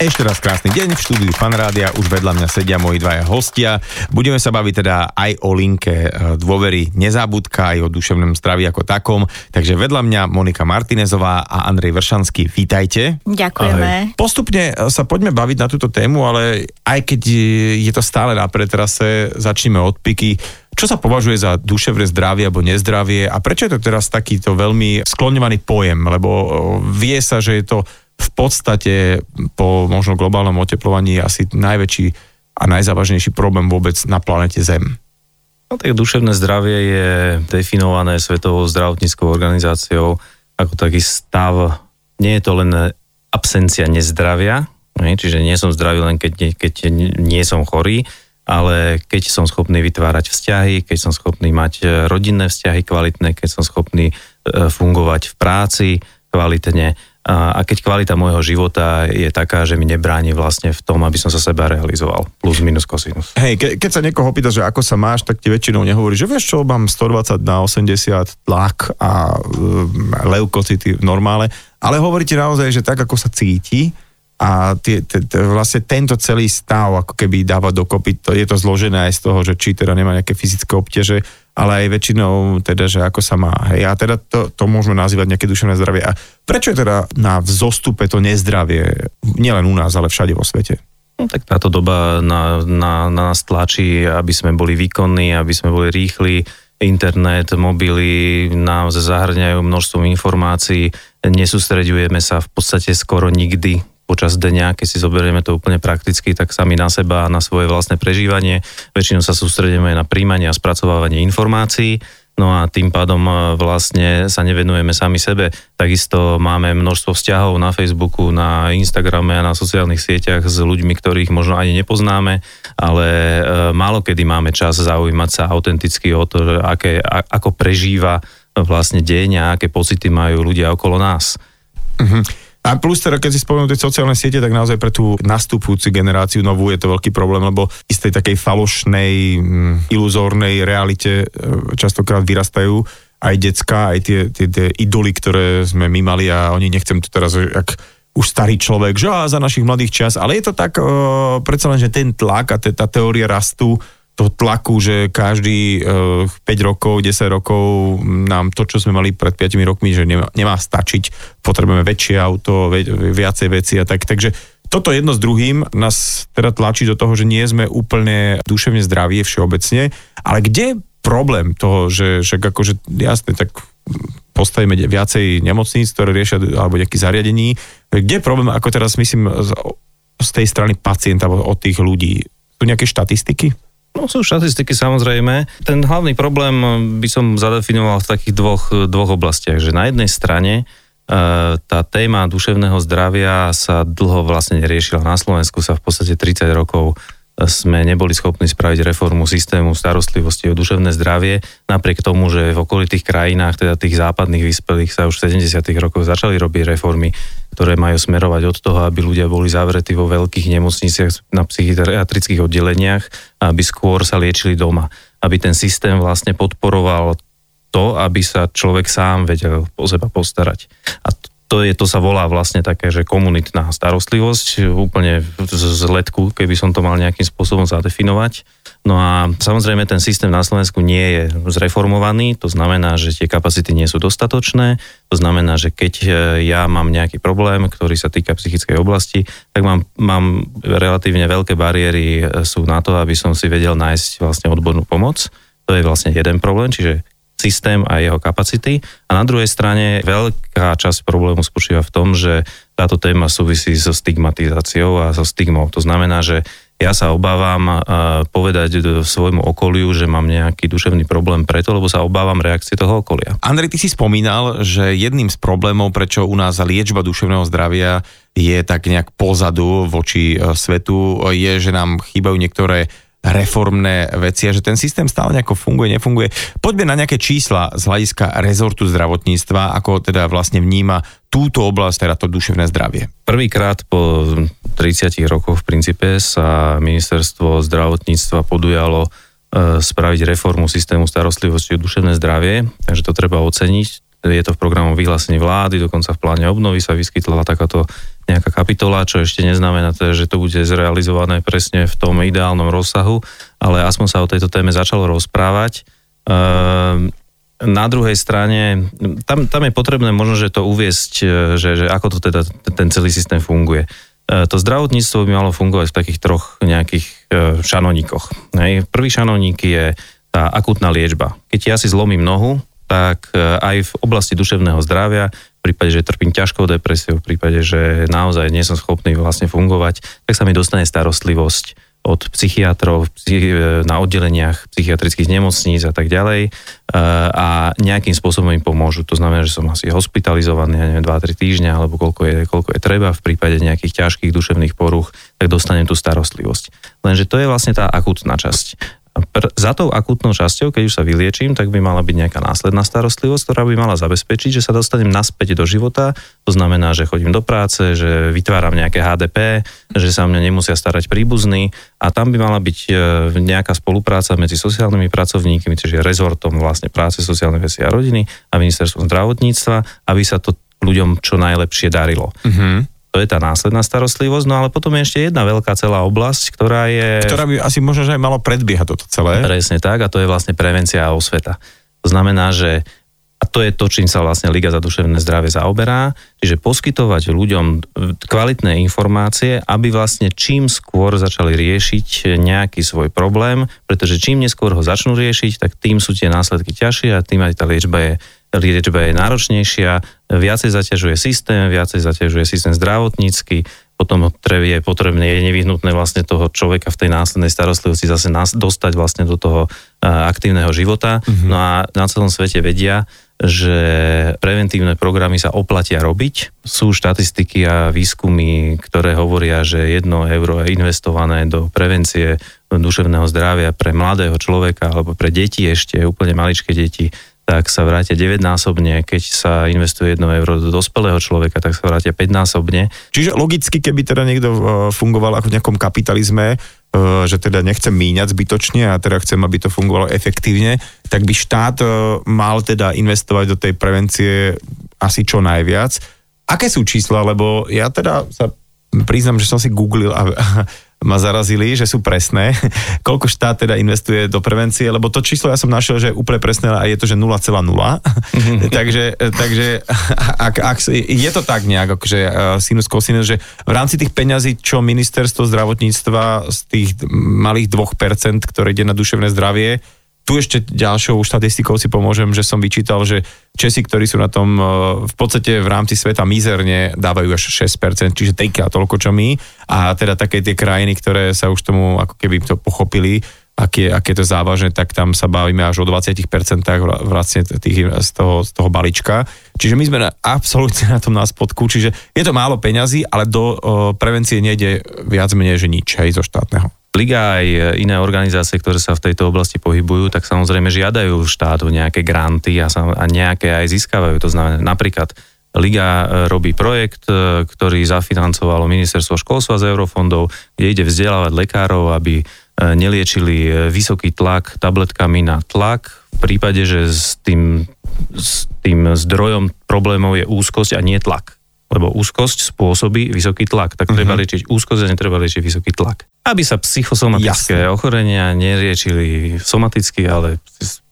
Ešte raz krásny deň v štúdiu Fanrádia, už vedľa mňa sedia moji dvaja hostia. Budeme sa baviť teda aj o linke e, dôvery nezabudka, aj o duševnom zdraví ako takom. Takže vedľa mňa Monika Martinezová a Andrej Vršanský, vítajte. Ďakujeme. Ahoj. Postupne e, sa poďme baviť na túto tému, ale aj keď je to stále na pretrase, začneme od piky. Čo sa považuje za duševné zdravie alebo nezdravie a prečo je to teraz takýto veľmi skloňovaný pojem? Lebo e, vie sa, že je to v podstate po možno globálnom oteplovaní asi najväčší a najzávažnejší problém vôbec na planete Zem. No tak duševné zdravie je definované Svetovou zdravotníckou organizáciou ako taký stav, nie je to len absencia nezdravia, čiže nie som zdravý len keď, keď nie som chorý, ale keď som schopný vytvárať vzťahy, keď som schopný mať rodinné vzťahy kvalitné, keď som schopný e, fungovať v práci kvalitne, a keď kvalita môjho života je taká, že mi nebráni vlastne v tom, aby som sa seba realizoval. Plus, minus, kosinus. Hej, ke, keď sa niekoho pýta, že ako sa máš, tak ti väčšinou nehovorí, že vieš čo, mám 120 na 80 tlak a um, leukocity v normále, ale hovorí ti naozaj, že tak, ako sa cíti, a tie, tie, tie, vlastne tento celý stav ako keby dáva dokopy, to, je to zložené aj z toho, že či teda nemá nejaké fyzické obťaže, ale aj väčšinou teda, že ako sa má. Hej, a teda to, to môžeme nazývať nejaké duševné zdravie. A prečo je teda na vzostupe to nezdravie, nielen u nás, ale všade vo svete? No, tak táto doba na, na, na nás tlačí, aby sme boli výkonní, aby sme boli rýchli. Internet, mobily nám zahrňajú množstvo informácií, nesústreďujeme sa v podstate skoro nikdy počas dňa, keď si zoberieme to úplne prakticky, tak sami na seba a na svoje vlastné prežívanie. Väčšinou sa sústredíme na príjmanie a spracovávanie informácií, no a tým pádom e, vlastne sa nevenujeme sami sebe. Takisto máme množstvo vzťahov na Facebooku, na Instagrame a na sociálnych sieťach s ľuďmi, ktorých možno ani nepoznáme, ale e, málo kedy máme čas zaujímať sa autenticky o to, aké, ako prežíva vlastne deň a aké pocity majú ľudia okolo nás. Mm-hmm. A plus teda, keď si spomenú tie sociálne siete, tak naozaj pre tú nastupujúcu generáciu novú je to veľký problém, lebo istej takej falošnej, mm, iluzórnej realite e, častokrát vyrastajú aj decka, aj tie, tie, tie idoly, ktoré sme my mali a oni nechcem to teraz, jak už starý človek, že á, za našich mladých čas, ale je to tak, uh, predsa len, že ten tlak a te, tá teória rastu toho tlaku, že každý uh, eh, 5 rokov, 10 rokov nám to, čo sme mali pred 5 rokmi, že nemá, nemá stačiť, potrebujeme väčšie auto, viacej veci a tak. Takže toto jedno s druhým nás teda tlačí do toho, že nie sme úplne duševne zdraví všeobecne, ale kde je problém toho, že, že akože jasne, tak postavíme viacej nemocníc, ktoré riešia, alebo nejakých zariadení. Kde je problém, ako teraz myslím, z, z tej strany pacienta, od tých ľudí? Sú nejaké štatistiky? No sú štatistiky samozrejme. Ten hlavný problém by som zadefinoval v takých dvoch, dvoch oblastiach, že na jednej strane e, tá téma duševného zdravia sa dlho vlastne neriešila. Na Slovensku sa v podstate 30 rokov sme neboli schopní spraviť reformu systému starostlivosti o duševné zdravie, napriek tomu, že v okolitých krajinách, teda tých západných vyspelých, sa už v 70. rokoch začali robiť reformy, ktoré majú smerovať od toho, aby ľudia boli zavretí vo veľkých nemocniciach na psychiatrických oddeleniach, aby skôr sa liečili doma. Aby ten systém vlastne podporoval to, aby sa človek sám vedel o seba postarať. A to, je, to sa volá vlastne také, že komunitná starostlivosť, úplne z letku, keby som to mal nejakým spôsobom zadefinovať. No a samozrejme ten systém na Slovensku nie je zreformovaný, to znamená, že tie kapacity nie sú dostatočné, to znamená, že keď e, ja mám nejaký problém, ktorý sa týka psychickej oblasti, tak mám, mám relatívne veľké bariéry e, sú na to, aby som si vedel nájsť vlastne odbornú pomoc. To je vlastne jeden problém, čiže systém a jeho kapacity. A na druhej strane veľká časť problému spočíva v tom, že táto téma súvisí so stigmatizáciou a so stigmou. To znamená, že ja sa obávam povedať svojmu okoliu, že mám nejaký duševný problém preto, lebo sa obávam reakcie toho okolia. Andrej, ty si spomínal, že jedným z problémov, prečo u nás liečba duševného zdravia je tak nejak pozadu voči e, svetu, je, že nám chýbajú niektoré reformné veci a že ten systém stále nejako funguje, nefunguje. Poďme na nejaké čísla z hľadiska rezortu zdravotníctva, ako teda vlastne vníma túto oblasť, teda to duševné zdravie. Prvýkrát po 30 rokoch v princípe sa ministerstvo zdravotníctva podujalo e, spraviť reformu systému starostlivosti o duševné zdravie, takže to treba oceniť. Je to v programu vyhlásení vlády, dokonca v pláne obnovy sa vyskytla takáto nejaká kapitola, čo ešte neznamená teda, že to bude zrealizované presne v tom ideálnom rozsahu, ale aspoň sa o tejto téme začalo rozprávať. Ehm, na druhej strane, tam, tam je potrebné možno, že to uviesť, e, že, že ako to teda ten celý systém funguje. E, to zdravotníctvo by malo fungovať v takých troch nejakých e, šanoníkoch. Prvý šanovník je tá akutná liečba. Keď ja si zlomím nohu, tak aj v oblasti duševného zdravia, v prípade, že trpím ťažkou depresiou, v prípade, že naozaj nie som schopný vlastne fungovať, tak sa mi dostane starostlivosť od psychiatrov na oddeleniach psychiatrických nemocníc a tak ďalej e, a nejakým spôsobom im pomôžu. To znamená, že som asi hospitalizovaný, ja neviem, 2-3 týždňa alebo koľko je, koľko je treba v prípade nejakých ťažkých duševných poruch, tak dostanem tú starostlivosť. Lenže to je vlastne tá akutná časť pr- za tou akútnou časťou, keď už sa vyliečím, tak by mala byť nejaká následná starostlivosť, ktorá by mala zabezpečiť, že sa dostanem naspäť do života. To znamená, že chodím do práce, že vytváram nejaké HDP, že sa mňa nemusia starať príbuzní a tam by mala byť e, nejaká spolupráca medzi sociálnymi pracovníkmi, čiže rezortom vlastne práce, sociálnej veci a rodiny a ministerstvom zdravotníctva, aby sa to ľuďom čo najlepšie darilo. Mm-hmm to je tá následná starostlivosť, no ale potom je ešte jedna veľká celá oblasť, ktorá je... Ktorá by asi možno, že aj malo predbiehať toto celé. Presne tak a to je vlastne prevencia a osveta. To znamená, že a to je to, čím sa vlastne Liga za duševné zdravie zaoberá, čiže poskytovať ľuďom kvalitné informácie, aby vlastne čím skôr začali riešiť nejaký svoj problém, pretože čím neskôr ho začnú riešiť, tak tým sú tie následky ťažšie a tým aj tá liečba je liečba je náročnejšia, viacej zaťažuje systém, viacej zaťažuje systém zdravotnícky, potom je potrebné, je nevyhnutné vlastne toho človeka v tej následnej starostlivosti zase nás, dostať vlastne do toho aktívneho života. Mm-hmm. No a na celom svete vedia, že preventívne programy sa oplatia robiť. Sú štatistiky a výskumy, ktoré hovoria, že jedno euro je investované do prevencie duševného zdravia pre mladého človeka alebo pre deti ešte, úplne maličké deti, tak sa vrátia 9-násobne, keď sa investuje 1 euro do dospelého človeka, tak sa vrátia 5-násobne. Čiže logicky, keby teda niekto e, fungoval ako v nejakom kapitalizme, že teda nechcem míňať zbytočne a teda chcem, aby to fungovalo efektívne, tak by štát e, mal teda investovať do tej prevencie asi čo najviac. Aké sú čísla, lebo ja teda sa priznám, že som si googlil a, ma zarazili, že sú presné, koľko štát teda investuje do prevencie, lebo to číslo ja som našiel, že je úplne presné a je to, že 0,0. takže, takže ak, ak, je to tak nejak, akože sinus cosinus, že v rámci tých peňazí, čo ministerstvo zdravotníctva z tých malých 2%, ktoré ide na duševné zdravie, tu ešte ďalšou štatistikou si pomôžem, že som vyčítal, že Česi, ktorí sú na tom e, v podstate v rámci sveta mizerne, dávajú až 6%, čiže trikrát toľko čo my. A teda také tie krajiny, ktoré sa už tomu ako keby to pochopili, aké, aké to závažné, tak tam sa bavíme až o 20% vlastne tých, z, toho, z toho balíčka. Čiže my sme na, absolútne na tom na spodku, čiže je to málo peňazí, ale do o, prevencie nejde viac menej, že nič, hej, zo štátneho. Liga aj iné organizácie, ktoré sa v tejto oblasti pohybujú, tak samozrejme žiadajú štátu nejaké granty a, sa, a nejaké aj získavajú. To znamená napríklad Liga e, robí projekt, e, ktorý zafinancovalo ministerstvo školstva z eurofondov, kde ide vzdelávať lekárov, aby e, neliečili vysoký tlak tabletkami na tlak. V prípade, že s tým, s tým zdrojom problémov je úzkosť a nie tlak lebo úzkosť spôsobí vysoký tlak. Tak treba uh-huh. liečiť úzkosť a netreba liečiť vysoký tlak. Aby sa psychosomatické Jasne. ochorenia neriečili somaticky, ale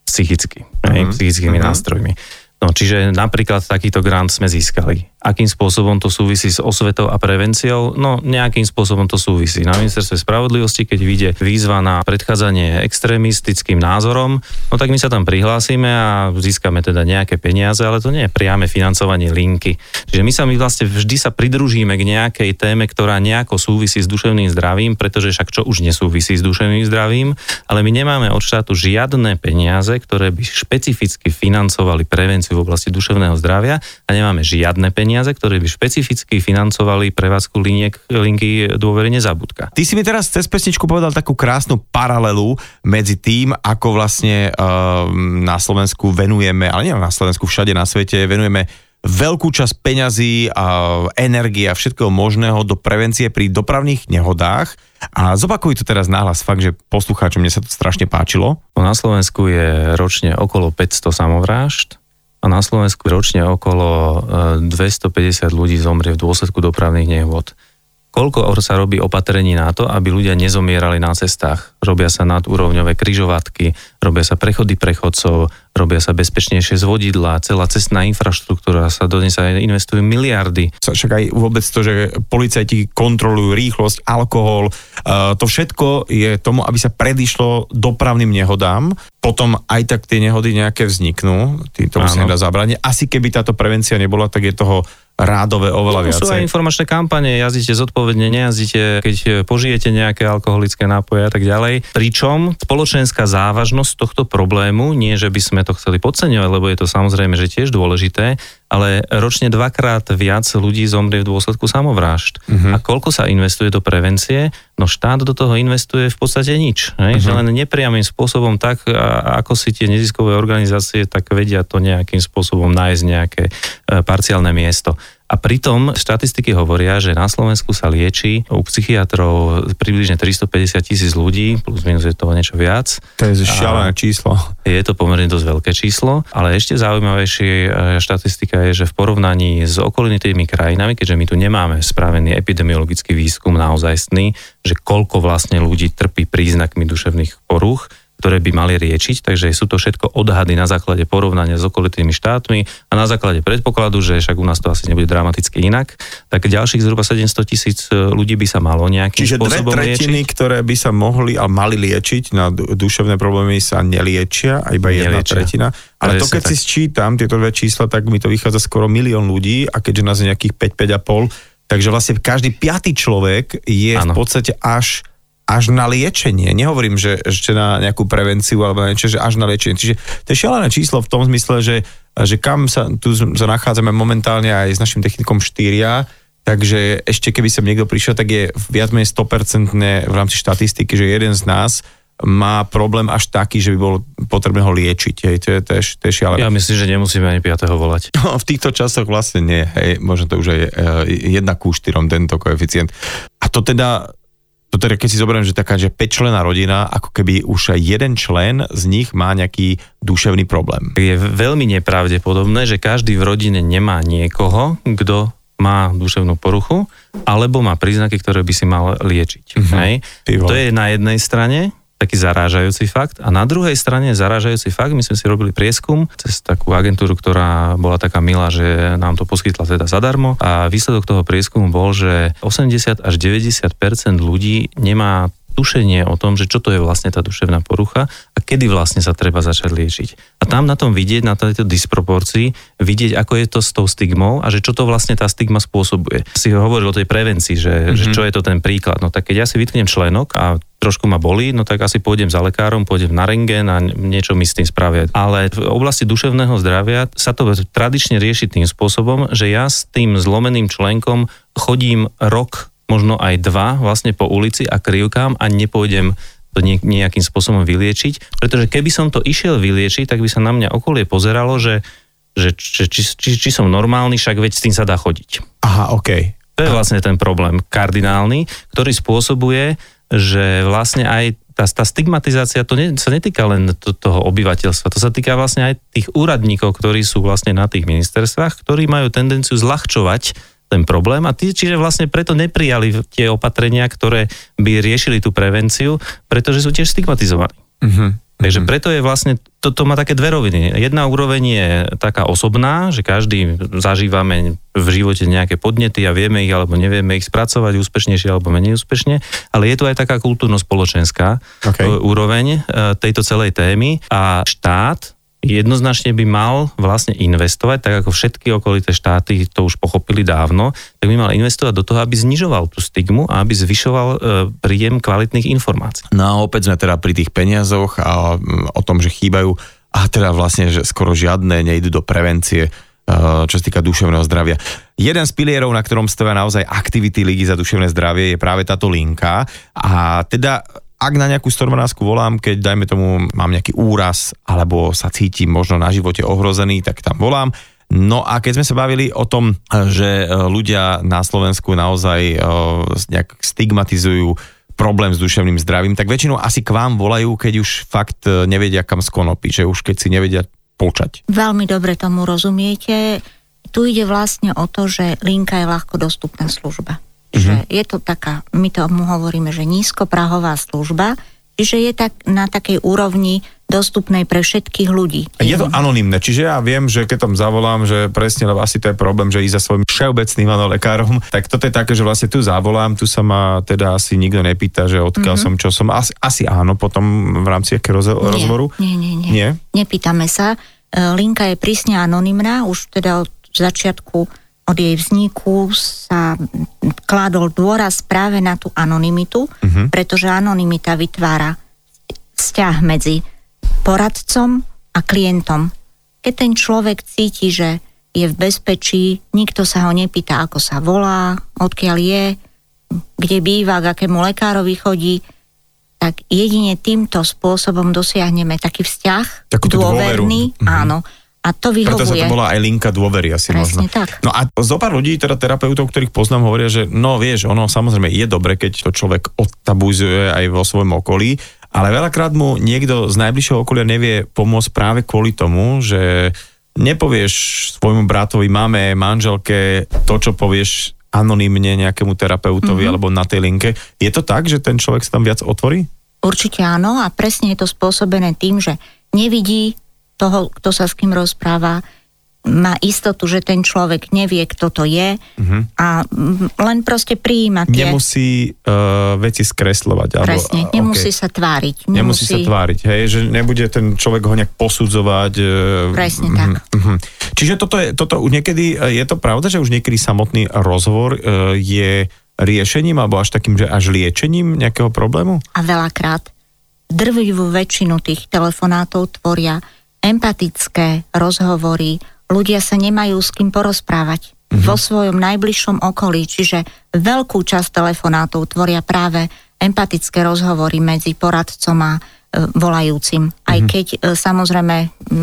psychicky, uh-huh. psychickými uh-huh. nástrojmi. No, čiže napríklad takýto grant sme získali. Akým spôsobom to súvisí s osvetou a prevenciou? No, nejakým spôsobom to súvisí. Na ministerstve spravodlivosti, keď vyjde výzva na predchádzanie extrémistickým názorom, no tak my sa tam prihlásime a získame teda nejaké peniaze, ale to nie je priame financovanie linky. Čiže my sa my vlastne vždy sa pridružíme k nejakej téme, ktorá nejako súvisí s duševným zdravím, pretože však čo už nesúvisí s duševným zdravím, ale my nemáme od štátu žiadne peniaze, ktoré by špecificky financovali prevenciu prevenciu v oblasti duševného zdravia a nemáme žiadne peniaze, ktoré by špecificky financovali prevádzku liniek, linky dôvery nezabudka. Ty si mi teraz cez pesničku povedal takú krásnu paralelu medzi tým, ako vlastne uh, na Slovensku venujeme, ale nie na Slovensku, všade na svete venujeme veľkú časť peňazí a energie a všetkého možného do prevencie pri dopravných nehodách. A zopakuj to teraz náhlas fakt, že poslucháčom mne sa to strašne páčilo. Na Slovensku je ročne okolo 500 samovrážd a na Slovensku ročne okolo 250 ľudí zomrie v dôsledku dopravných nehôd koľko sa robí opatrení na to, aby ľudia nezomierali na cestách. Robia sa nadúrovňové kryžovatky, robia sa prechody prechodcov, robia sa bezpečnejšie zvodidlá, celá cestná infraštruktúra sa do nej sa investujú miliardy. Však aj vôbec to, že policajti kontrolujú rýchlosť, alkohol, e, to všetko je tomu, aby sa predišlo dopravným nehodám. Potom aj tak tie nehody nejaké vzniknú, tomu sa nedá zabrániť. Asi keby táto prevencia nebola, tak je toho rádové oveľa no, viacej. Sú aj informačné kampane, jazdíte zodpovedne, nejazdíte, keď požijete nejaké alkoholické nápoje a tak ďalej. Pričom spoločenská závažnosť tohto problému, nie že by sme to chceli podceňovať, lebo je to samozrejme, že tiež dôležité, ale ročne dvakrát viac ľudí zomrie v dôsledku samovrážd. Uh-huh. A koľko sa investuje do prevencie? No štát do toho investuje v podstate nič. Hej? Uh-huh. Že len nepriamým spôsobom tak, ako si tie neziskové organizácie, tak vedia to nejakým spôsobom nájsť nejaké e, parciálne miesto. A pritom štatistiky hovoria, že na Slovensku sa lieči u psychiatrov približne 350 tisíc ľudí, plus minus je toho niečo viac. To je šialené číslo. Je to pomerne dosť veľké číslo, ale ešte zaujímavejšie štatistika je, že v porovnaní s okolitými krajinami, keďže my tu nemáme spravený epidemiologický výskum naozajstný, že koľko vlastne ľudí trpí príznakmi duševných poruch, ktoré by mali riečiť, takže sú to všetko odhady na základe porovnania s okolitými štátmi a na základe predpokladu, že však u nás to asi nebude dramaticky inak, tak ďalších zhruba 700 tisíc e, ľudí by sa malo nejakým Čiže spôsobom dve tretiny, liečiť. ktoré by sa mohli a mali liečiť na duševné problémy sa neliečia, a iba jedna neliečia. tretina. Ale to keď tak. si sčítam tieto dve čísla, tak mi to vychádza skoro milión ľudí a keďže nás je nejakých 5-5,5, takže vlastne každý piatý človek je ano. v podstate až až na liečenie. Nehovorím, že ešte na nejakú prevenciu alebo na niečo, že až na liečenie. Čiže to je šialené číslo v tom zmysle, že, že kam sa tu sa nachádzame momentálne aj s našim technikom štyria, takže ešte keby sem niekto prišiel, tak je viac menej 100% v rámci štatistiky, že jeden z nás má problém až taký, že by bolo potrebné ho liečiť. Hej, to je, to je, to je šialené. Ja myslím, že nemusíme ani 5. volať. No, v týchto časoch vlastne nie. Hej, možno to už je 1 ku 4 tento koeficient. A to teda to teda keď si zoberiem, že taká, že 5 člená rodina, ako keby už aj jeden člen z nich má nejaký duševný problém. Je veľmi nepravdepodobné, že každý v rodine nemá niekoho, kto má duševnú poruchu, alebo má príznaky, ktoré by si mal liečiť. Mm-hmm. Hej? To je na jednej strane taký zarážajúci fakt. A na druhej strane zarážajúci fakt, my sme si robili prieskum cez takú agentúru, ktorá bola taká milá, že nám to poskytla teda zadarmo. A výsledok toho prieskumu bol, že 80 až 90% ľudí nemá tušenie o tom, že čo to je vlastne tá duševná porucha a kedy vlastne sa treba začať liečiť. A tam na tom vidieť, na tejto disproporcii, vidieť, ako je to s tou stigmou a že čo to vlastne tá stigma spôsobuje. Si hovoril o tej prevencii, že, mm-hmm. že čo je to ten príklad. No tak keď ja si vytknem členok a trošku ma bolí, no tak asi pôjdem za lekárom, pôjdem na rengen a niečo mi s tým spravia. Ale v oblasti duševného zdravia sa to tradične rieši tým spôsobom, že ja s tým zlomeným členkom chodím rok možno aj dva vlastne po ulici a krivkám a nepôjdem to nejakým spôsobom vyliečiť, pretože keby som to išiel vyliečiť, tak by sa na mňa okolie pozeralo, že, že či, či, či, či som normálny, však veď s tým sa dá chodiť. Aha, OK. To je vlastne ten problém kardinálny, ktorý spôsobuje, že vlastne aj tá, tá stigmatizácia to ne, sa netýka len to, toho obyvateľstva, to sa týka vlastne aj tých úradníkov, ktorí sú vlastne na tých ministerstvách, ktorí majú tendenciu zľahčovať ten problém a tí, čiže vlastne preto neprijali tie opatrenia, ktoré by riešili tú prevenciu, pretože sú tiež stigmatizovaní. Uh-huh. Takže preto je vlastne, toto má také dve roviny. Jedna úroveň je taká osobná, že každý zažívame v živote nejaké podnety a vieme ich alebo nevieme ich spracovať úspešnejšie alebo menej úspešne, ale je tu aj taká kultúrno-spoločenská okay. úroveň e, tejto celej témy a štát jednoznačne by mal vlastne investovať, tak ako všetky okolité štáty to už pochopili dávno, tak by mal investovať do toho, aby znižoval tú stigmu a aby zvyšoval e, príjem kvalitných informácií. No a opäť sme teda pri tých peniazoch a mm, o tom, že chýbajú a teda vlastne, že skoro žiadne nejdu do prevencie, e, čo sa týka duševného zdravia. Jeden z pilierov, na ktorom stavia naozaj aktivity Ligy za duševné zdravie, je práve táto linka. A teda ak na nejakú stormonásku volám, keď dajme tomu mám nejaký úraz alebo sa cítim možno na živote ohrozený, tak tam volám. No a keď sme sa bavili o tom, že e, ľudia na Slovensku naozaj e, nejak stigmatizujú problém s duševným zdravím, tak väčšinou asi k vám volajú, keď už fakt e, nevedia kam skonopiť, že už keď si nevedia počať. Veľmi dobre tomu rozumiete. Tu ide vlastne o to, že linka je ľahko dostupná služba. Mm-hmm. Že je to taká, my tomu hovoríme, že nízkoprahová služba, čiže je tak na takej úrovni dostupnej pre všetkých ľudí. Je to anonimné, čiže ja viem, že keď tam zavolám, že presne, lebo asi to je problém, že ísť za svojim všeobecným ano, lekárom, tak toto je také, že vlastne tu zavolám, tu sa ma teda asi nikto nepýta, že odkiaľ mm-hmm. som, čo som. Asi, asi áno, potom v rámci akého nie, rozhovoru? Nie, nie, nie. nie? Nepýtame sa. E, linka je prísne anonimná, už teda od začiatku od jej vzniku sa kládol dôraz práve na tú anonymitu, uh-huh. pretože anonymita vytvára vzťah medzi poradcom a klientom. Keď ten človek cíti, že je v bezpečí, nikto sa ho nepýta, ako sa volá, odkiaľ je, kde býva, k akému lekárovi chodí, tak jedine týmto spôsobom dosiahneme taký vzťah dôverný, dôveru. Mhm. áno, a to vyhovuje. Preto sa to volá aj linka dôvery asi Presne možno. tak. No a zo pár ľudí, teda terapeutov, ktorých poznám, hovoria, že no vieš, ono samozrejme je dobre, keď to človek odtabuzuje aj vo svojom okolí, ale veľakrát mu niekto z najbližšieho okolia nevie pomôcť práve kvôli tomu, že nepovieš svojmu bratovi, máme, manželke to, čo povieš anonymne nejakému terapeutovi mm-hmm. alebo na tej linke. Je to tak, že ten človek sa tam viac otvorí? Určite áno a presne je to spôsobené tým, že nevidí toho, kto sa s kým rozpráva, má istotu, že ten človek nevie, kto to je uh-huh. a len proste prijíma tie... Nemusí uh, veci skreslovať. Presne, alebo, nemusí okay. sa tváriť. Nemusí... nemusí sa tváriť, hej, že nebude ten človek ho nejak posudzovať. Uh, Presne uh-huh, tak. Uh-huh. Čiže toto, je, toto niekedy, je to pravda, že už niekedy samotný rozhovor uh, je riešením alebo až takým, že až liečením nejakého problému? A veľakrát drvivú väčšinu tých telefonátov tvoria empatické rozhovory, ľudia sa nemajú s kým porozprávať mm-hmm. vo svojom najbližšom okolí, čiže veľkú časť telefonátov tvoria práve empatické rozhovory medzi poradcom a e, volajúcim. Aj mhm. keď e, samozrejme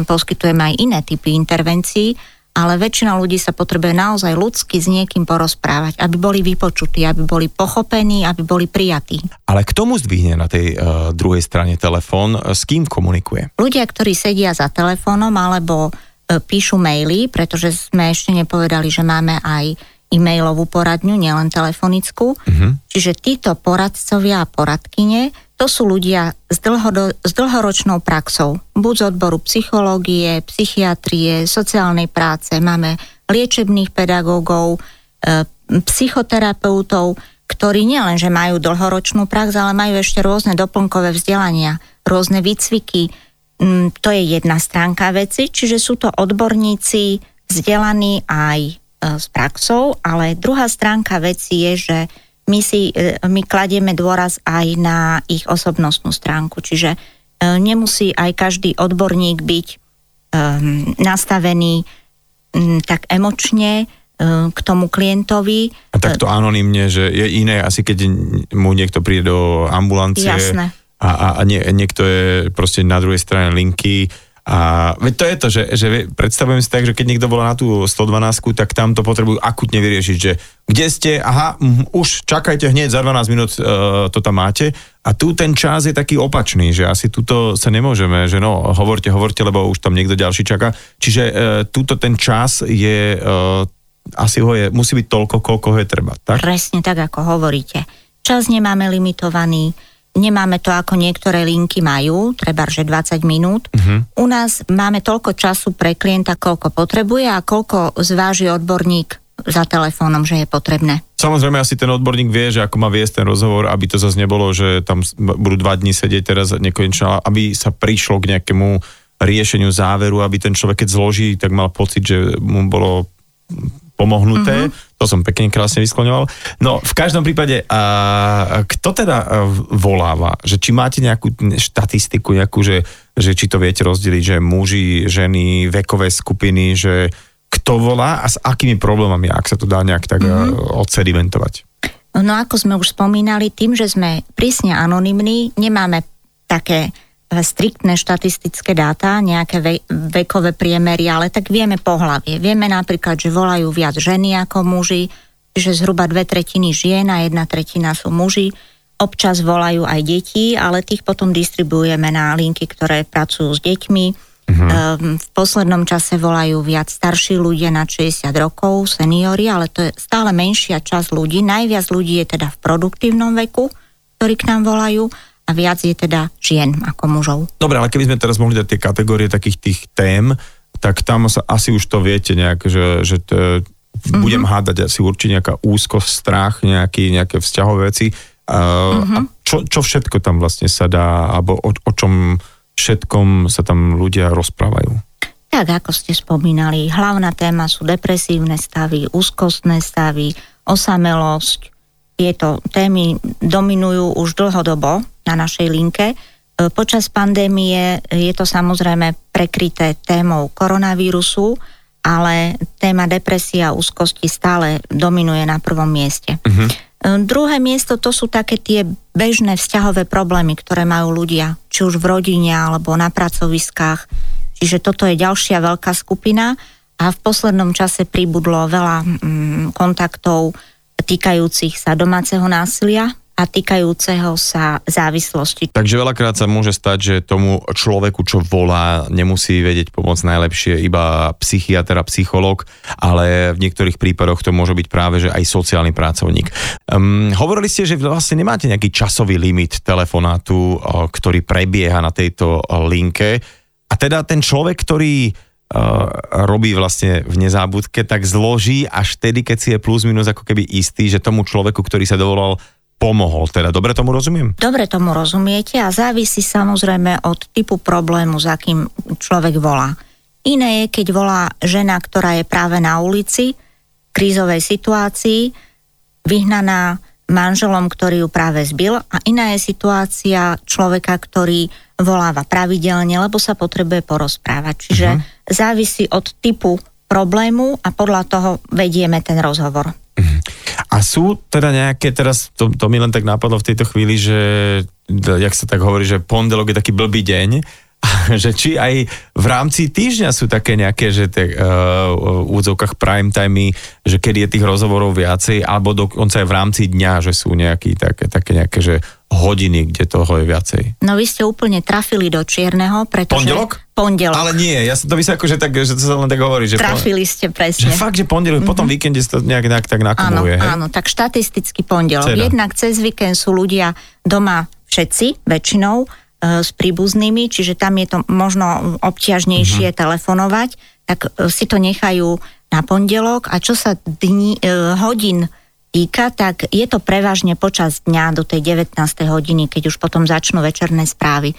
poskytujeme aj iné typy intervencií, ale väčšina ľudí sa potrebuje naozaj ľudsky s niekým porozprávať, aby boli vypočutí, aby boli pochopení, aby boli prijatí. Ale k tomu zdvihne na tej uh, druhej strane telefón, s kým komunikuje? Ľudia, ktorí sedia za telefónom alebo uh, píšu maily, pretože sme ešte nepovedali, že máme aj e-mailovú poradňu, nielen telefonickú. Uh-huh. Čiže títo poradcovia a poradkyne to sú ľudia s, dlhodo, s dlhoročnou praxou, buď z odboru psychológie, psychiatrie, sociálnej práce, máme liečebných pedagógov, e, psychoterapeutov, ktorí nielenže majú dlhoročnú prax, ale majú ešte rôzne doplnkové vzdelania, rôzne výcviky. Mm, to je jedna stránka veci, čiže sú to odborníci vzdelaní aj e, s praxou, ale druhá stránka veci je, že my, si, e, my kladieme dôraz aj na ich osobnostnú stránku. Čiže e, nemusí aj každý odborník byť um, nastavený tak emočne k tomu klientovi. A takto anonymne, že je iné asi keď mu niekto príde do ambulancie Jasné. a, a, a nie, niekto je proste na druhej strane linky a veď to je to, že, že predstavujem si tak, že keď niekto volá na tú 112, tak tam to potrebujú akutne vyriešiť, že kde ste, aha, m, už čakajte hneď, za 12 minút uh, to tam máte. A tu ten čas je taký opačný, že asi tuto sa nemôžeme, že no, hovorte, hovorte, lebo už tam niekto ďalší čaká. Čiže uh, tuto ten čas je, uh, asi ho je, musí byť toľko, koľko ho je treba, tak? Presne tak, ako hovoríte. Čas nemáme limitovaný, nemáme to ako niektoré linky majú, treba že 20 minút. Uh-huh. U nás máme toľko času pre klienta, koľko potrebuje a koľko zváži odborník za telefónom, že je potrebné. Samozrejme asi ten odborník vie, že ako má viesť ten rozhovor, aby to zase nebolo, že tam budú dva dní sedieť teraz nekonečne, aby sa prišlo k nejakému riešeniu záveru, aby ten človek, keď zloží, tak mal pocit, že mu bolo pomohnuté. Mm-hmm. To som pekne krásne vyskloňoval. No v každom prípade, a, kto teda voláva? Že či máte nejakú štatistiku, nejakú, že, že či to viete rozdeliť, že muži, ženy, vekové skupiny, že kto volá a s akými problémami, ak sa to dá nejak tak mm-hmm. odsedimentovať? No ako sme už spomínali, tým, že sme prísne anonymní, nemáme také striktné štatistické dáta, nejaké ve- vekové priemery, ale tak vieme pohlavie. Vieme napríklad, že volajú viac ženy ako muži, že zhruba dve tretiny žien a jedna tretina sú muži. Občas volajú aj deti, ale tých potom distribuujeme na linky, ktoré pracujú s deťmi. Uh-huh. V poslednom čase volajú viac starší ľudia na 60 rokov, seniori, ale to je stále menšia časť ľudí. Najviac ľudí je teda v produktívnom veku, ktorí k nám volajú a viac je teda žien ako mužov. Dobre, ale keby sme teraz mohli dať tie kategórie takých tých tém, tak tam sa asi už to viete nejak, že, že to, mm-hmm. budem hádať asi určite nejaká úzkosť, strach, nejaký, nejaké vzťahové veci. Uh, mm-hmm. a čo, čo všetko tam vlastne sa dá, alebo o, o čom všetkom sa tam ľudia rozprávajú? Tak, ako ste spomínali, hlavná téma sú depresívne stavy, úzkostné stavy, osamelosť. Tieto témy dominujú už dlhodobo na našej linke. E, počas pandémie je to samozrejme prekryté témou koronavírusu, ale téma depresia a úzkosti stále dominuje na prvom mieste. Uh-huh. Druhé miesto to sú také tie bežné vzťahové problémy, ktoré majú ľudia, či už v rodine alebo na pracoviskách. Čiže toto je ďalšia veľká skupina a v poslednom čase pribudlo veľa mm, kontaktov týkajúcich sa domáceho násilia, a týkajúceho sa závislosti. Takže veľakrát sa môže stať, že tomu človeku, čo volá, nemusí vedieť pomôcť najlepšie iba psychiatr a psychológ, ale v niektorých prípadoch to môže byť práve že aj sociálny pracovník. Um, hovorili ste, že vlastne nemáte nejaký časový limit telefonátu, ktorý prebieha na tejto linke. A teda ten človek, ktorý robí vlastne v nezábudke, tak zloží až vtedy, keď si je plus minus ako keby istý, že tomu človeku, ktorý sa dovolal pomohol. Teda dobre tomu rozumiem? Dobre tomu rozumiete a závisí samozrejme od typu problému, za kým človek volá. Iné je, keď volá žena, ktorá je práve na ulici, v krízovej situácii, vyhnaná manželom, ktorý ju práve zbil a iná je situácia človeka, ktorý voláva pravidelne, lebo sa potrebuje porozprávať. Čiže uh-huh. závisí od typu problému a podľa toho vedieme ten rozhovor. Uh-huh. A sú teda nejaké, teraz to, to mi len tak napadlo v tejto chvíli, že jak sa tak hovorí, že pondelok je taký blbý deň, že či aj v rámci týždňa sú také nejaké, že tie, uh, v úvodzovkách prime timey, že kedy je tých rozhovorov viacej, alebo dokonca aj v rámci dňa, že sú nejaké také, také nejaké, že hodiny, kde toho je viacej. No vy ste úplne trafili do čierneho, pretože... Pondelok? Pondelok. Ale nie, ja som to myslím ako, že, tak, že to sa len tak hovorí. Že Trafili pon... ste presne. Že fakt, že pondelok, mm-hmm. potom víkende sa to nejak, nejak tak nakumuluje. Áno, áno, tak štatisticky pondelok. Cena. Jednak cez víkend sú ľudia doma všetci, väčšinou, e, s príbuznými, čiže tam je to možno obťažnejšie mm-hmm. telefonovať, tak e, si to nechajú na pondelok a čo sa dní, e, hodín týka, tak je to prevažne počas dňa do tej 19. hodiny, keď už potom začnú večerné správy. E,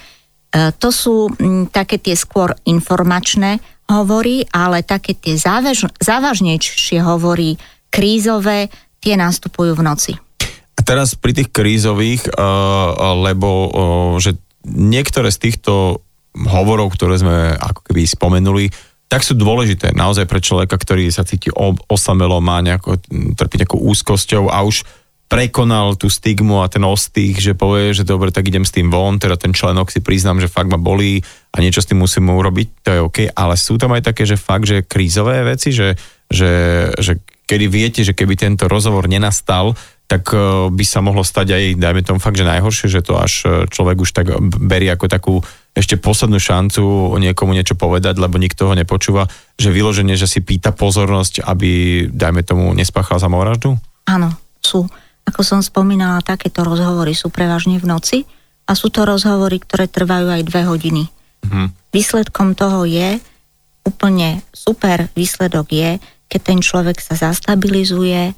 to sú také tie skôr informačné hovory, ale také tie závaž, závažnejšie hovory, krízové, tie nastupujú v noci. A teraz pri tých krízových, uh, lebo uh, že niektoré z týchto hovorov, ktoré sme ako keby spomenuli, tak sú dôležité naozaj pre človeka, ktorý sa cíti osamelo, má nejako, trpí nejakou úzkosťou a už prekonal tú stigmu a ten ostých, že povie, že dobre, tak idem s tým von, teda ten členok si priznám, že fakt ma bolí a niečo s tým musím urobiť, to je OK, ale sú tam aj také, že fakt, že krízové veci, že, že, že kedy viete, že keby tento rozhovor nenastal, tak e, by sa mohlo stať aj, dajme tomu fakt, že najhoršie, že to až e, človek už tak berie ako takú ešte poslednú šancu niekomu niečo povedať, lebo nikto ho nepočúva, že vyloženie, že si pýta pozornosť, aby, dajme tomu, nespáchal samovraždu? Áno, sú. Ako som spomínala, takéto rozhovory sú prevažne v noci a sú to rozhovory, ktoré trvajú aj dve hodiny. Mhm. Výsledkom toho je, úplne super výsledok je, keď ten človek sa zastabilizuje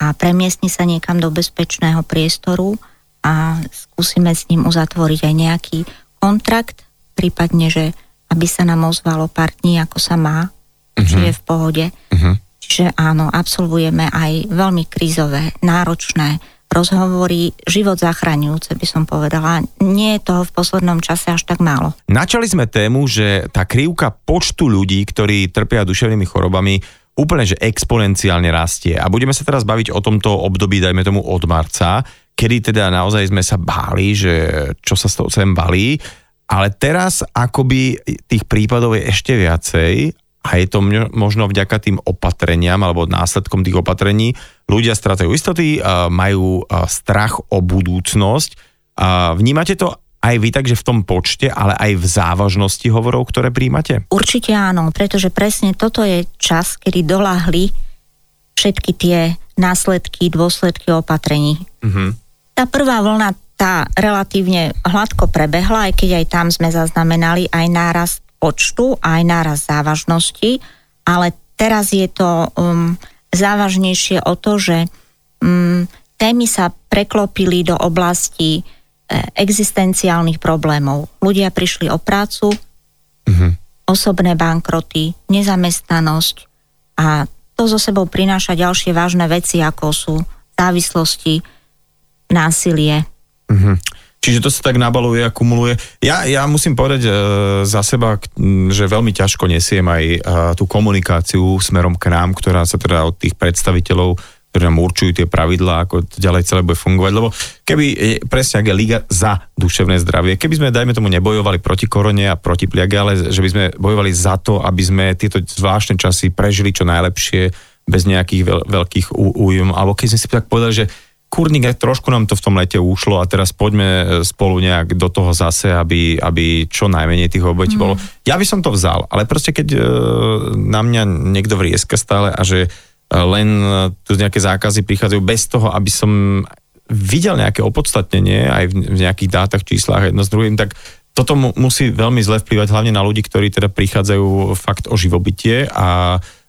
a premiestni sa niekam do bezpečného priestoru a skúsime s ním uzatvoriť aj nejaký kontrakt, prípadne, že aby sa nám ozvalo pár dní, ako sa má, uh-huh. či je v pohode. Uh-huh. Čiže áno, absolvujeme aj veľmi krízové, náročné rozhovory, život zachraňujúce, by som povedala. Nie je toho v poslednom čase až tak málo. Načali sme tému, že tá krivka počtu ľudí, ktorí trpia duševnými chorobami, úplne že exponenciálne rastie. A budeme sa teraz baviť o tomto období, dajme tomu od marca, kedy teda naozaj sme sa báli, že čo sa z toho sem balí, ale teraz akoby tých prípadov je ešte viacej a je to možno vďaka tým opatreniam alebo následkom tých opatrení. Ľudia stratajú istoty, majú strach o budúcnosť. Vnímate to aj vy takže v tom počte, ale aj v závažnosti hovorov, ktoré príjmate? Určite áno, pretože presne toto je čas, kedy doláhli všetky tie následky, dôsledky opatrení. Uh-huh. Tá prvá vlna, tá relatívne hladko prebehla, aj keď aj tam sme zaznamenali aj nárast počtu, aj nárast závažnosti, ale teraz je to um, závažnejšie o to, že um, témy sa preklopili do oblasti existenciálnych problémov. Ľudia prišli o prácu, uh-huh. osobné bankroty, nezamestnanosť a to zo sebou prináša ďalšie vážne veci, ako sú závislosti, násilie. Uh-huh. Čiže to sa tak nabaluje, akumuluje. Ja, ja musím povedať e, za seba, že veľmi ťažko nesiem aj e, tú komunikáciu smerom k nám, ktorá sa teda od tých predstaviteľov ktoré nám určujú tie pravidlá, ako ďalej celé bude fungovať. Lebo keby, presne ak je Liga za duševné zdravie, keby sme, dajme tomu, nebojovali proti korone a proti pliage, ale že by sme bojovali za to, aby sme tieto zvláštne časy prežili čo najlepšie, bez nejakých veľ, veľkých újom, alebo keď sme si tak povedali, že kurník, trošku nám to v tom lete ušlo a teraz poďme e, spolu nejak do toho zase, aby, aby čo najmenej tých obetí mm. bolo. Ja by som to vzal, ale proste keď e, na mňa niekto vrieska stále a že len e, tu nejaké zákazy prichádzajú bez toho, aby som videl nejaké opodstatnenie aj v nejakých dátach, číslach jedno s druhým, tak toto mu, musí veľmi zle vplyvať hlavne na ľudí, ktorí teda prichádzajú fakt o živobytie a uh,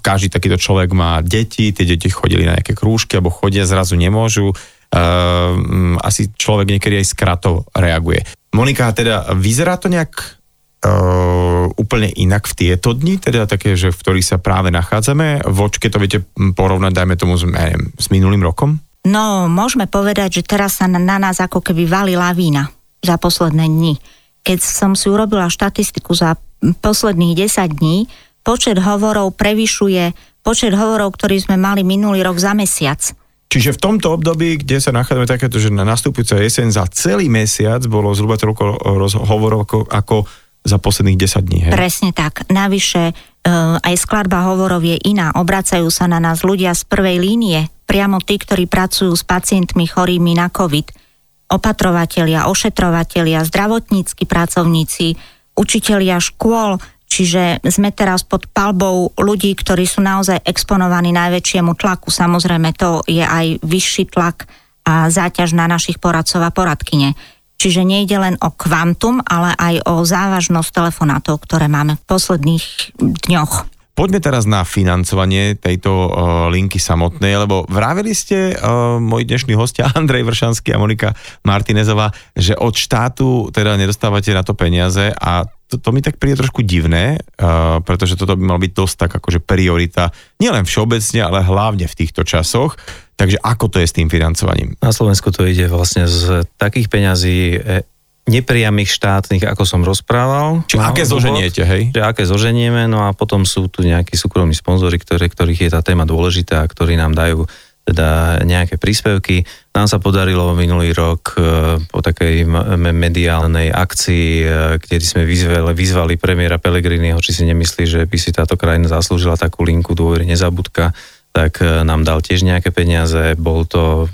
každý takýto človek má deti, tie deti chodili na nejaké krúžky alebo chodia, zrazu nemôžu. Uh, asi človek niekedy aj skrato reaguje. Monika, teda vyzerá to nejak uh, úplne inak v tieto dni, teda také, že v ktorých sa práve nachádzame? Vočke to viete porovnať, dajme tomu, s, neviem, s minulým rokom? No, môžeme povedať, že teraz sa na, na nás ako keby vali lavína za posledné dni. Keď som si urobila štatistiku za posledných 10 dní, počet hovorov prevyšuje počet hovorov, ktorý sme mali minulý rok za mesiac. Čiže v tomto období, kde sa nachádzame takéto, že na nastupujúca jeseň za celý mesiac bolo zhruba toľko hovorov ako, ako za posledných 10 dní. Hej? Presne tak. Navyše e, aj skladba hovorov je iná. Obracajú sa na nás ľudia z prvej línie, priamo tí, ktorí pracujú s pacientmi chorými na COVID. Opatrovatelia, ošetrovatelia, zdravotníckí pracovníci, učitelia škôl, čiže sme teraz pod palbou ľudí, ktorí sú naozaj exponovaní najväčšiemu tlaku. Samozrejme, to je aj vyšší tlak a záťaž na našich poradcov a poradkyne. Čiže nejde len o kvantum, ale aj o závažnosť telefonátov, ktoré máme v posledných dňoch. Poďme teraz na financovanie tejto uh, linky samotnej, lebo vravili ste, uh, moji dnešní hostia Andrej Vršanský a Monika Martinezová, že od štátu teda nedostávate na to peniaze a to, to mi tak príde trošku divné, uh, pretože toto by mal byť dosť tak akože priorita, nielen všeobecne, ale hlavne v týchto časoch. Takže ako to je s tým financovaním? Na Slovensku to ide vlastne z takých peňazí e, nepriamých štátnych, ako som rozprával. Čiže aké zoženiete, hej? Čiže aké zoženieme, no a potom sú tu nejakí súkromní sponzory, ktoré, ktorých je tá téma dôležitá a ktorí nám dajú teda nejaké príspevky. Nám sa podarilo minulý rok e, po takej mediálnej akcii, kde sme vyzvali, vyzvali premiéra Pelegriniho, či si nemyslí, že by si táto krajina zaslúžila takú linku dôvery nezabudka, tak e, nám dal tiež nejaké peniaze. Bol to,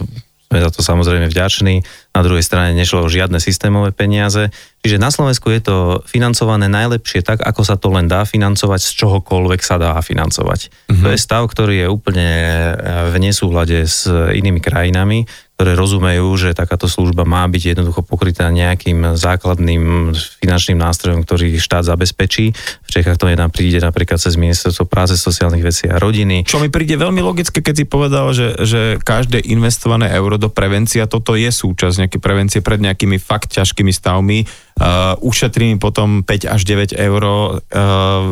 sme za to samozrejme vďační. Na druhej strane nešlo o žiadne systémové peniaze. Čiže na Slovensku je to financované najlepšie tak, ako sa to len dá financovať, z čohokoľvek sa dá financovať. Mm-hmm. To je stav, ktorý je úplne e, v nesúhľade s inými krajinami, ktoré rozumejú, že takáto služba má byť jednoducho pokrytá nejakým základným finančným nástrojom, ktorý štát zabezpečí. V Čechách to je príde napríklad cez ministerstvo práce, sociálnych vecí a rodiny. Čo mi príde veľmi logické, keď si povedal, že, že každé investované euro do prevencia, toto je súčasť nejaké prevencie pred nejakými fakt ťažkými stavmi, ušetrím potom 5 až 9 eur uh,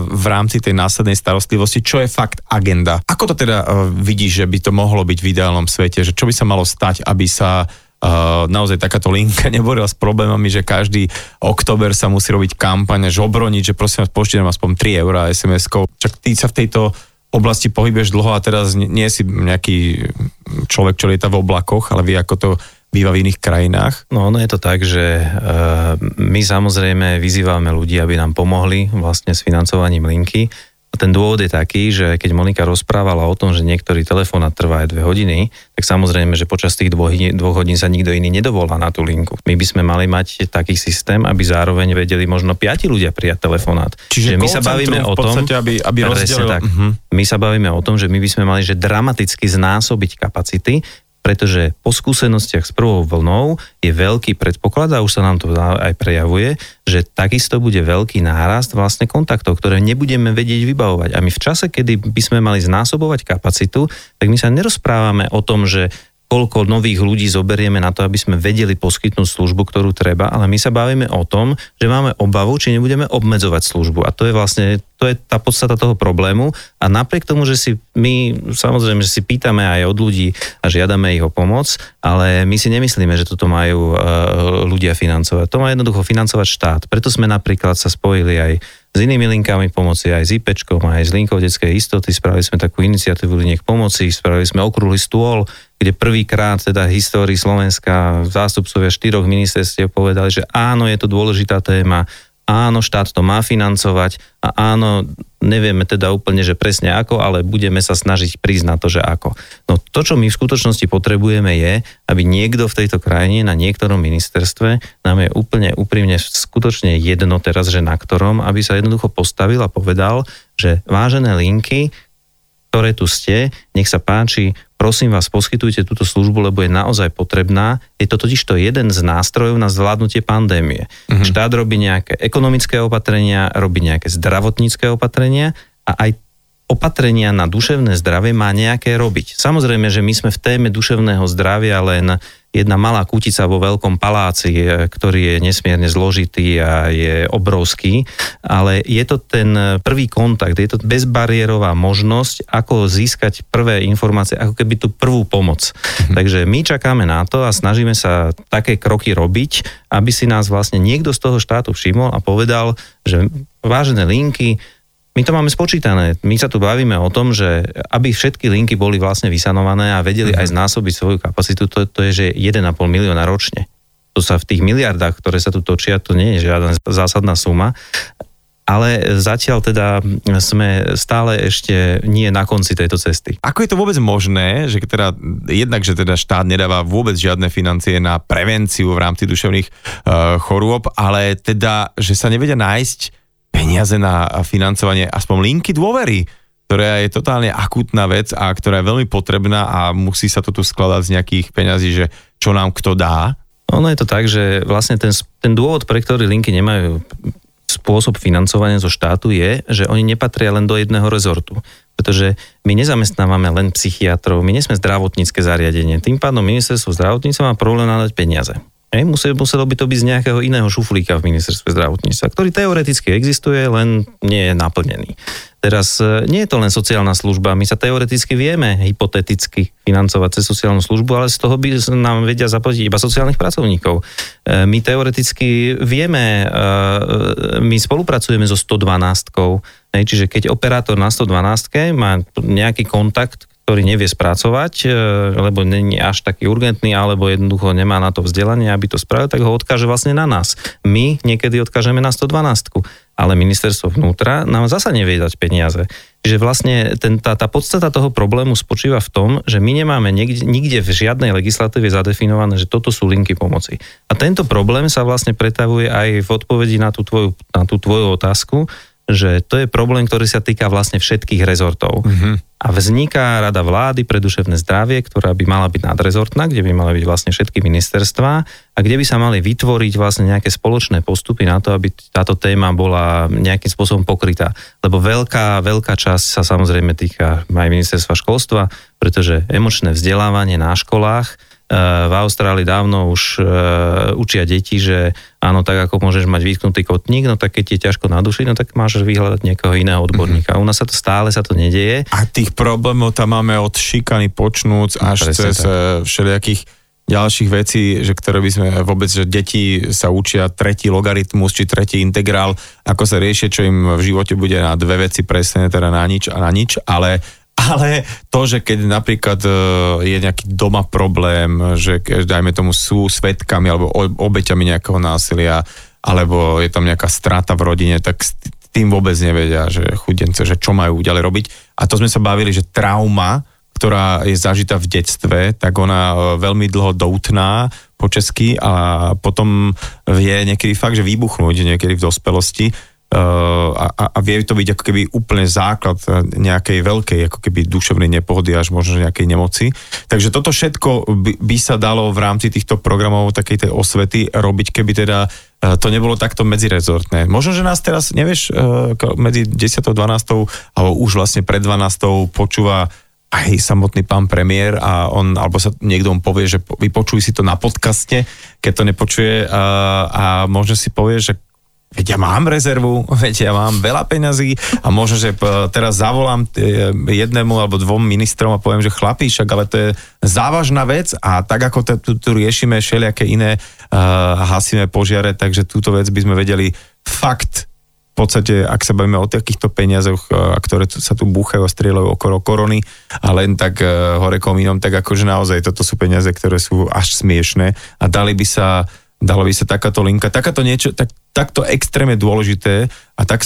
v rámci tej následnej starostlivosti, čo je fakt agenda. Ako to teda uh, vidíš, že by to mohlo byť v ideálnom svete, že čo by sa malo stať, aby sa Uh, naozaj takáto linka neborila s problémami, že každý oktober sa musí robiť kampaň, žobroniť, že prosím vás, poštítam aspoň 3 eurá SMS-kou. Čak ty sa v tejto oblasti pohybuješ dlho a teraz nie, si nejaký človek, čo lieta v oblakoch, ale vie, ako to býva v iných krajinách? No ono je to tak, že uh, my samozrejme vyzývame ľudí, aby nám pomohli vlastne s financovaním linky. A ten dôvod je taký, že keď Monika rozprávala o tom, že niektorý telefónat trvá aj dve hodiny, tak samozrejme, že počas tých dvoch, dvoch hodín sa nikto iný nedovolá na tú linku. My by sme mali mať taký systém, aby zároveň vedeli možno piati ľudia prijať telefonát. Čiže my sa bavíme o tom, aby, aby tak, uh-huh. my sa bavíme o tom, že my by sme mali že dramaticky znásobiť kapacity, pretože po skúsenostiach s prvou vlnou je veľký predpoklad, a už sa nám to aj prejavuje, že takisto bude veľký nárast vlastne kontaktov, ktoré nebudeme vedieť vybavovať. A my v čase, kedy by sme mali znásobovať kapacitu, tak my sa nerozprávame o tom, že koľko nových ľudí zoberieme na to, aby sme vedeli poskytnúť službu, ktorú treba, ale my sa bavíme o tom, že máme obavu, či nebudeme obmedzovať službu. A to je vlastne to je tá podstata toho problému a napriek tomu, že si my samozrejme, že si pýtame aj od ľudí a žiadame ich o pomoc, ale my si nemyslíme, že toto majú uh, ľudia financovať. To má jednoducho financovať štát. Preto sme napríklad sa spojili aj s inými linkami pomoci, aj s IPčkom, aj s linkou detskej istoty. Spravili sme takú iniciatívu liniek pomoci, spravili sme okrúhly stôl, kde prvýkrát teda v histórii Slovenska zástupcovia štyroch ministerstiev povedali, že áno, je to dôležitá téma, áno, štát to má financovať a áno, nevieme teda úplne, že presne ako, ale budeme sa snažiť prísť na to, že ako. No to, čo my v skutočnosti potrebujeme je, aby niekto v tejto krajine na niektorom ministerstve nám je úplne úprimne skutočne jedno teraz, že na ktorom, aby sa jednoducho postavil a povedal, že vážené linky, ktoré tu ste, nech sa páči, prosím vás, poskytujte túto službu, lebo je naozaj potrebná. Je to totiž to jeden z nástrojov na zvládnutie pandémie. Mm-hmm. Štát robí nejaké ekonomické opatrenia, robí nejaké zdravotnícke opatrenia a aj opatrenia na duševné zdravie má nejaké robiť. Samozrejme, že my sme v téme duševného zdravia len jedna malá kutica vo veľkom paláci, e, ktorý je nesmierne zložitý a je obrovský, ale je to ten prvý kontakt, je to bezbariérová možnosť, ako získať prvé informácie, ako keby tú prvú pomoc. Mhm. Takže my čakáme na to a snažíme sa také kroky robiť, aby si nás vlastne niekto z toho štátu všimol a povedal, že vážené linky, my to máme spočítané. My sa tu bavíme o tom, že aby všetky linky boli vlastne vysanované a vedeli uh-huh. aj znásobiť svoju kapacitu, to, to je, že 1,5 milióna ročne. To sa v tých miliardách, ktoré sa tu točia, to nie je žiadna zásadná suma. Ale zatiaľ teda sme stále ešte nie na konci tejto cesty. Ako je to vôbec možné, že teda, jednak, že teda štát nedáva vôbec žiadne financie na prevenciu v rámci duševných uh, chorôb, ale teda, že sa nevedia nájsť peniaze na financovanie aspoň linky dôvery, ktorá je totálne akútna vec a ktorá je veľmi potrebná a musí sa to tu skladať z nejakých peňazí, že čo nám kto dá. Ono je to tak, že vlastne ten, ten dôvod, pre ktorý linky nemajú spôsob financovania zo štátu je, že oni nepatria len do jedného rezortu. Pretože my nezamestnávame len psychiatrov, my nie sme zdravotnícke zariadenie. Tým pádom ministerstvo zdravotníctva má problém nadať peniaze. Hej, muselo, muselo by to byť z nejakého iného šuflíka v ministerstve zdravotníctva, ktorý teoreticky existuje, len nie je naplnený. Teraz e, nie je to len sociálna služba, my sa teoreticky vieme hypoteticky financovať cez sociálnu službu, ale z toho by nám vedia zaplatiť iba sociálnych pracovníkov. E, my teoreticky vieme, e, my spolupracujeme so 112 Čiže keď operátor na 112 má nejaký kontakt, ktorý nevie spracovať, e, lebo není až taký urgentný, alebo jednoducho nemá na to vzdelanie, aby to spravil, tak ho odkáže vlastne na nás. My niekedy odkážeme na 112, ale ministerstvo vnútra nám zasa nevie dať peniaze. Čiže vlastne ten, tá, tá podstata toho problému spočíva v tom, že my nemáme nikde, nikde v žiadnej legislatíve zadefinované, že toto sú linky pomoci. A tento problém sa vlastne pretavuje aj v odpovedi na tú tvoju, na tú tvoju otázku, že to je problém, ktorý sa týka vlastne všetkých rezortov. Mm-hmm. A vzniká Rada vlády pre duševné zdravie, ktorá by mala byť nadrezortná, kde by mali byť vlastne všetky ministerstvá a kde by sa mali vytvoriť vlastne nejaké spoločné postupy na to, aby táto téma bola nejakým spôsobom pokrytá. Lebo veľká, veľká časť sa samozrejme týka aj ministerstva školstva, pretože emočné vzdelávanie na školách v Austrálii dávno už uh, učia deti, že áno, tak ako môžeš mať vytknutý kotník, no tak keď ti je ťažko na duši, no tak máš vyhľadať niekoho iného odborníka. Mm-hmm. U nás sa to stále sa to nedieje. A tých problémov tam máme od šikany počnúc až Presne cez tak. E, všelijakých ďalších vecí, že ktoré by sme vôbec, že deti sa učia tretí logaritmus či tretí integrál, ako sa riešia, čo im v živote bude na dve veci presne, teda na nič a na nič, ale ale to, že keď napríklad e, je nejaký doma problém, že dajme tomu sú svetkami alebo obeťami nejakého násilia, alebo je tam nejaká strata v rodine, tak tým vôbec nevedia, že chudence, že čo majú ďalej robiť. A to sme sa bavili, že trauma, ktorá je zažitá v detstve, tak ona e, veľmi dlho doutná po česky a potom vie niekedy fakt, že vybuchnúť niekedy v dospelosti a, a vie to byť ako keby úplne základ nejakej veľkej ako keby duševnej nepohody až možno nejakej nemoci. Takže toto všetko by, by sa dalo v rámci týchto programov takej tej osvety robiť, keby teda e, to nebolo takto medzirezortné. Možno, že nás teraz, nevieš, e, medzi 10. 12. alebo už vlastne pred 12. počúva aj samotný pán premiér a on, alebo sa niekto mu povie, že vypočuj si to na podcaste, keď to nepočuje a, a možno si povie, že veď ja mám rezervu, veď ja mám veľa peňazí a možno, že teraz zavolám e, jednému alebo dvom ministrom a poviem, že chlapí, však ale to je závažná vec a tak ako tu, tu riešime všelijaké iné uh, hasíme požiare, takže túto vec by sme vedeli fakt v podstate, ak sa bavíme o takýchto peniazoch, ktoré sa tu búchajú a strieľajú okolo korony a len tak hore komínom, tak akože naozaj toto sú peniaze, ktoré sú až smiešné a dali by sa dalo by sa takáto linka, takáto niečo, tak, takto extrémne dôležité a tak,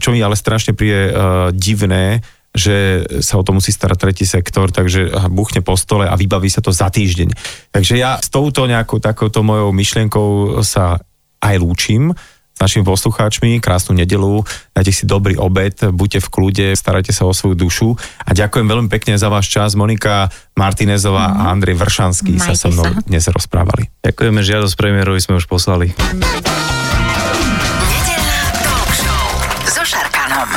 čo mi ale strašne príde uh, divné, že sa o to musí starať tretí sektor, takže buchne po stole a vybaví sa to za týždeň. Takže ja s touto nejakou takouto mojou myšlienkou sa aj lúčim našimi poslucháčmi, krásnu nedelu, dajte si dobrý obed, buďte v kľude, starajte sa o svoju dušu a ďakujem veľmi pekne za váš čas. Monika Martinezová mm. a Andrej Vršanský Majte sa so mnou sa. dnes rozprávali. Ďakujeme, žiadosť premiérovi sme už poslali. so Šarkanom.